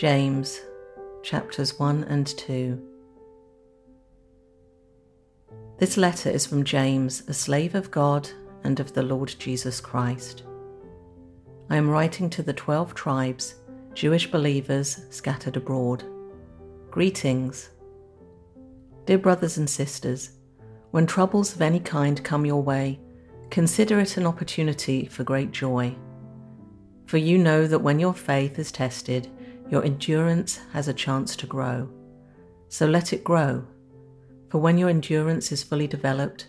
James chapters 1 and 2. This letter is from James, a slave of God and of the Lord Jesus Christ. I am writing to the twelve tribes, Jewish believers scattered abroad. Greetings. Dear brothers and sisters, when troubles of any kind come your way, consider it an opportunity for great joy. For you know that when your faith is tested, your endurance has a chance to grow. So let it grow. For when your endurance is fully developed,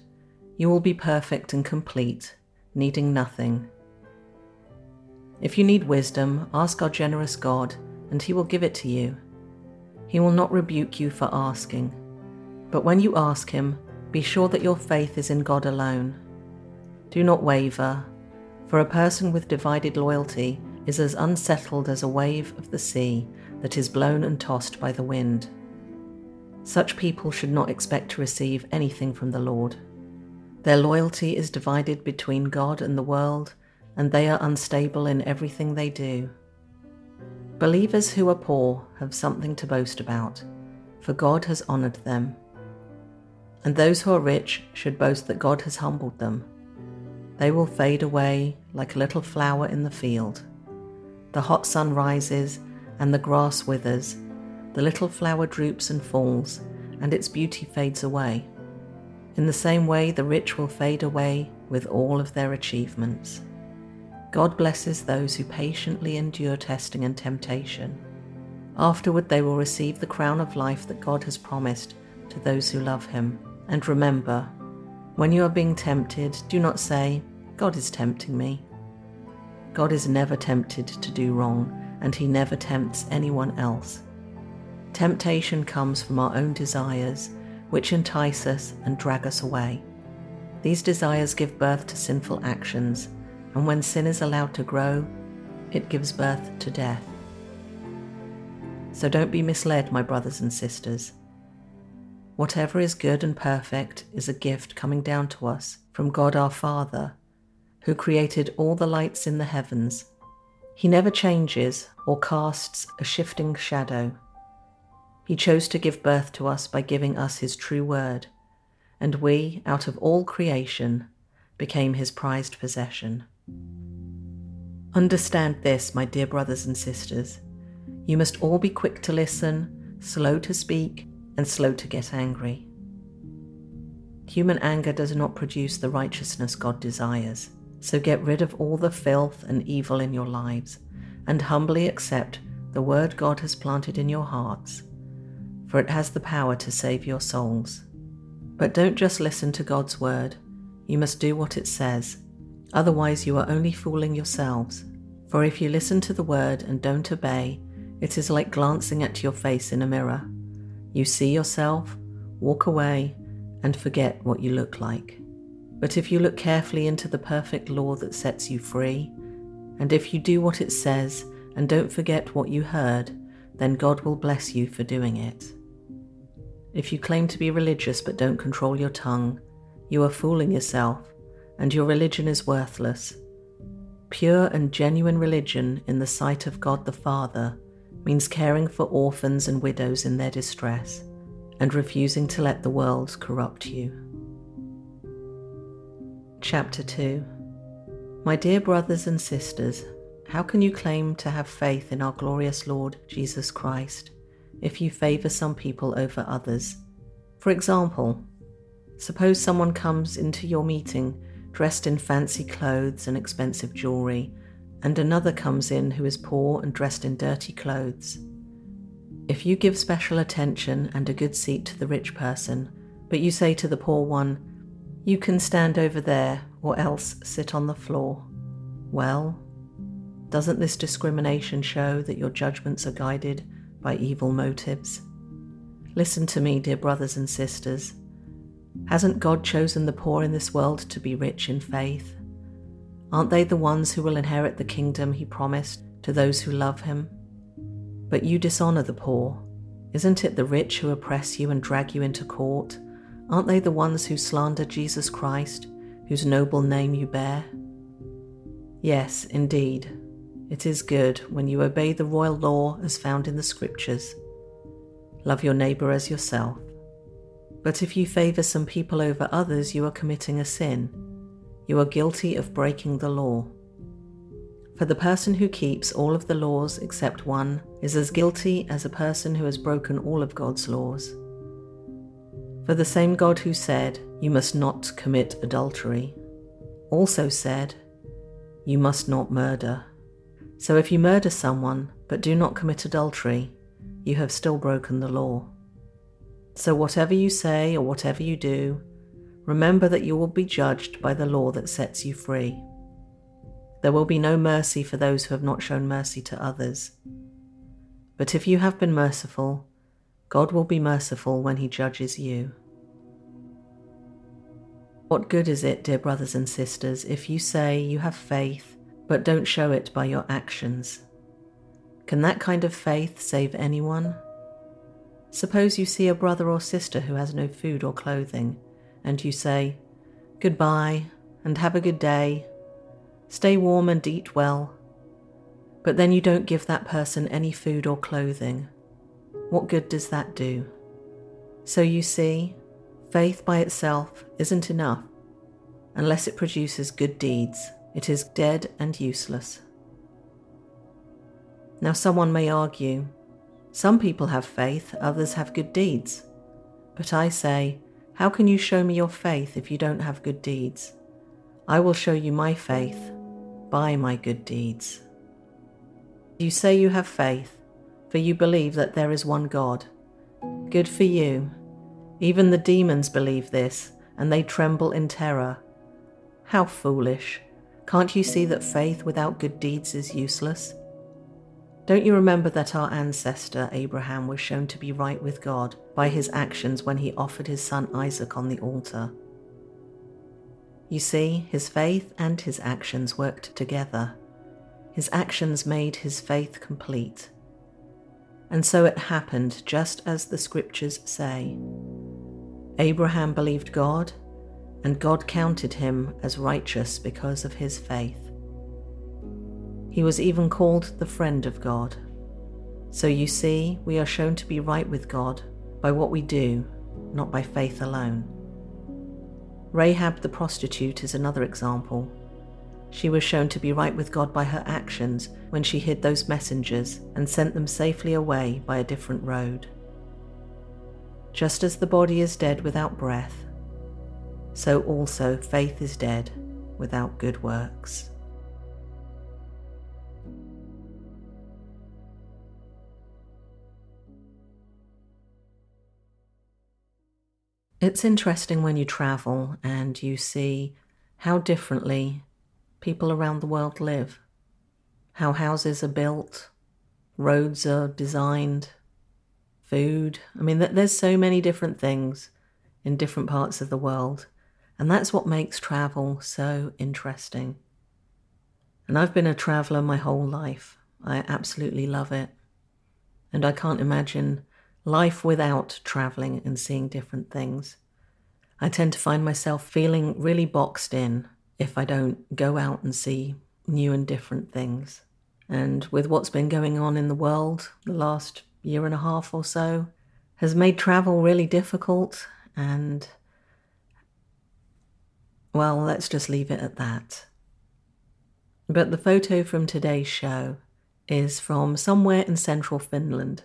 you will be perfect and complete, needing nothing. If you need wisdom, ask our generous God, and He will give it to you. He will not rebuke you for asking. But when you ask Him, be sure that your faith is in God alone. Do not waver, for a person with divided loyalty is as unsettled as a wave of the sea that is blown and tossed by the wind. Such people should not expect to receive anything from the Lord. Their loyalty is divided between God and the world, and they are unstable in everything they do. Believers who are poor have something to boast about, for God has honored them. And those who are rich should boast that God has humbled them. They will fade away like a little flower in the field. The hot sun rises and the grass withers. The little flower droops and falls, and its beauty fades away. In the same way, the rich will fade away with all of their achievements. God blesses those who patiently endure testing and temptation. Afterward, they will receive the crown of life that God has promised to those who love Him. And remember, when you are being tempted, do not say, God is tempting me. God is never tempted to do wrong, and He never tempts anyone else. Temptation comes from our own desires, which entice us and drag us away. These desires give birth to sinful actions, and when sin is allowed to grow, it gives birth to death. So don't be misled, my brothers and sisters. Whatever is good and perfect is a gift coming down to us from God our Father who created all the lights in the heavens. He never changes or casts a shifting shadow. He chose to give birth to us by giving us His true word, and we, out of all creation, became His prized possession. Understand this, my dear brothers and sisters. You must all be quick to listen, slow to speak, and slow to get angry. Human anger does not produce the righteousness God desires. So get rid of all the filth and evil in your lives and humbly accept the word God has planted in your hearts, for it has the power to save your souls. But don't just listen to God's word, you must do what it says. Otherwise, you are only fooling yourselves. For if you listen to the word and don't obey, it is like glancing at your face in a mirror. You see yourself, walk away, and forget what you look like. But if you look carefully into the perfect law that sets you free, and if you do what it says and don't forget what you heard, then God will bless you for doing it. If you claim to be religious but don't control your tongue, you are fooling yourself, and your religion is worthless. Pure and genuine religion in the sight of God the Father means caring for orphans and widows in their distress and refusing to let the world corrupt you. Chapter 2 My dear brothers and sisters, how can you claim to have faith in our glorious Lord Jesus Christ if you favour some people over others? For example, suppose someone comes into your meeting dressed in fancy clothes and expensive jewellery, and another comes in who is poor and dressed in dirty clothes. If you give special attention and a good seat to the rich person, but you say to the poor one, you can stand over there or else sit on the floor. Well, doesn't this discrimination show that your judgments are guided by evil motives? Listen to me, dear brothers and sisters. Hasn't God chosen the poor in this world to be rich in faith? Aren't they the ones who will inherit the kingdom he promised to those who love him? But you dishonor the poor. Isn't it the rich who oppress you and drag you into court? Aren't they the ones who slander Jesus Christ, whose noble name you bear? Yes, indeed. it is good when you obey the royal law as found in the Scriptures. Love your neighbour as yourself. But if you favour some people over others, you are committing a sin. You are guilty of breaking the law. For the person who keeps all of the laws except one is as guilty as a person who has broken all of God's laws. For the same God who said, You must not commit adultery, also said, You must not murder. So if you murder someone but do not commit adultery, you have still broken the law. So whatever you say or whatever you do, remember that you will be judged by the law that sets you free. There will be no mercy for those who have not shown mercy to others. But if you have been merciful, God will be merciful when he judges you. What good is it, dear brothers and sisters, if you say you have faith but don't show it by your actions? Can that kind of faith save anyone? Suppose you see a brother or sister who has no food or clothing, and you say, Goodbye, and have a good day. Stay warm and eat well. But then you don't give that person any food or clothing. What good does that do? So you see, faith by itself isn't enough. Unless it produces good deeds, it is dead and useless. Now, someone may argue some people have faith, others have good deeds. But I say, How can you show me your faith if you don't have good deeds? I will show you my faith by my good deeds. You say you have faith, for you believe that there is one God. Good for you. Even the demons believe this, and they tremble in terror. How foolish! Can't you see that faith without good deeds is useless? Don't you remember that our ancestor Abraham was shown to be right with God by his actions when he offered his son Isaac on the altar? You see, his faith and his actions worked together. His actions made his faith complete. And so it happened just as the scriptures say. Abraham believed God, and God counted him as righteous because of his faith. He was even called the friend of God. So you see, we are shown to be right with God by what we do, not by faith alone. Rahab the prostitute is another example. She was shown to be right with God by her actions when she hid those messengers and sent them safely away by a different road. Just as the body is dead without breath, so also faith is dead without good works. It's interesting when you travel and you see how differently people around the world live, how houses are built, roads are designed, food. I mean, there's so many different things in different parts of the world, and that's what makes travel so interesting. And I've been a traveler my whole life. I absolutely love it. And I can't imagine life without traveling and seeing different things. I tend to find myself feeling really boxed in if I don't go out and see new and different things. And with what's been going on in the world the last year and a half or so, has made travel really difficult. And, well, let's just leave it at that. But the photo from today's show is from somewhere in central Finland.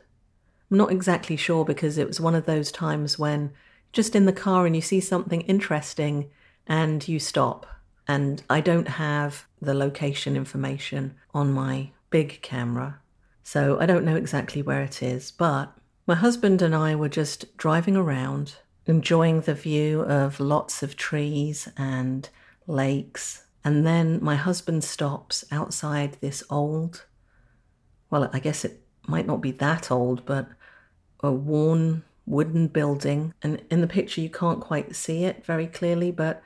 I'm not exactly sure because it was one of those times when just in the car and you see something interesting and you stop. And I don't have the location information on my big camera, so I don't know exactly where it is. But my husband and I were just driving around, enjoying the view of lots of trees and lakes. And then my husband stops outside this old, well, I guess it might not be that old, but a worn wooden building. And in the picture, you can't quite see it very clearly, but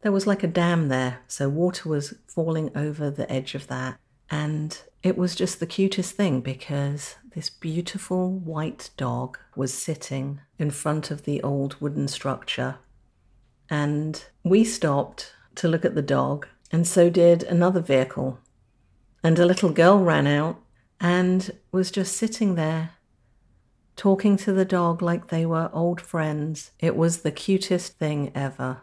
there was like a dam there. So water was falling over the edge of that. And it was just the cutest thing because this beautiful white dog was sitting in front of the old wooden structure. And we stopped to look at the dog, and so did another vehicle. And a little girl ran out and was just sitting there talking to the dog like they were old friends. It was the cutest thing ever.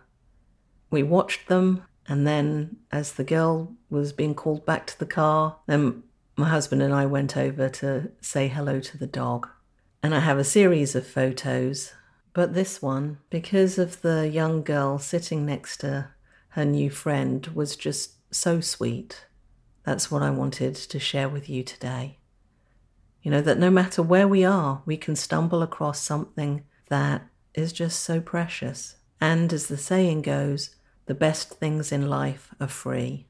We watched them, and then as the girl was being called back to the car, then my husband and I went over to say hello to the dog. And I have a series of photos, but this one, because of the young girl sitting next to her new friend, was just so sweet. That's what I wanted to share with you today. You know, that no matter where we are, we can stumble across something that is just so precious. And as the saying goes, the best things in life are free.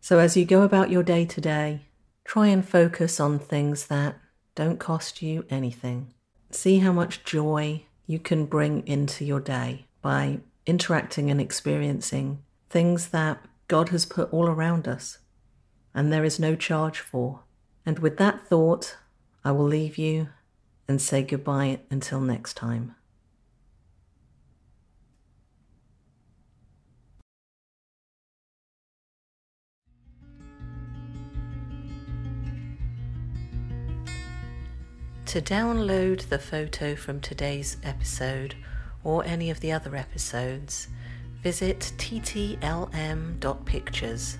So as you go about your day to day, try and focus on things that don't cost you anything. See how much joy you can bring into your day by interacting and experiencing things that God has put all around us and there is no charge for. And with that thought, I will leave you and say goodbye until next time. To download the photo from today's episode or any of the other episodes, visit ttlm.pictures.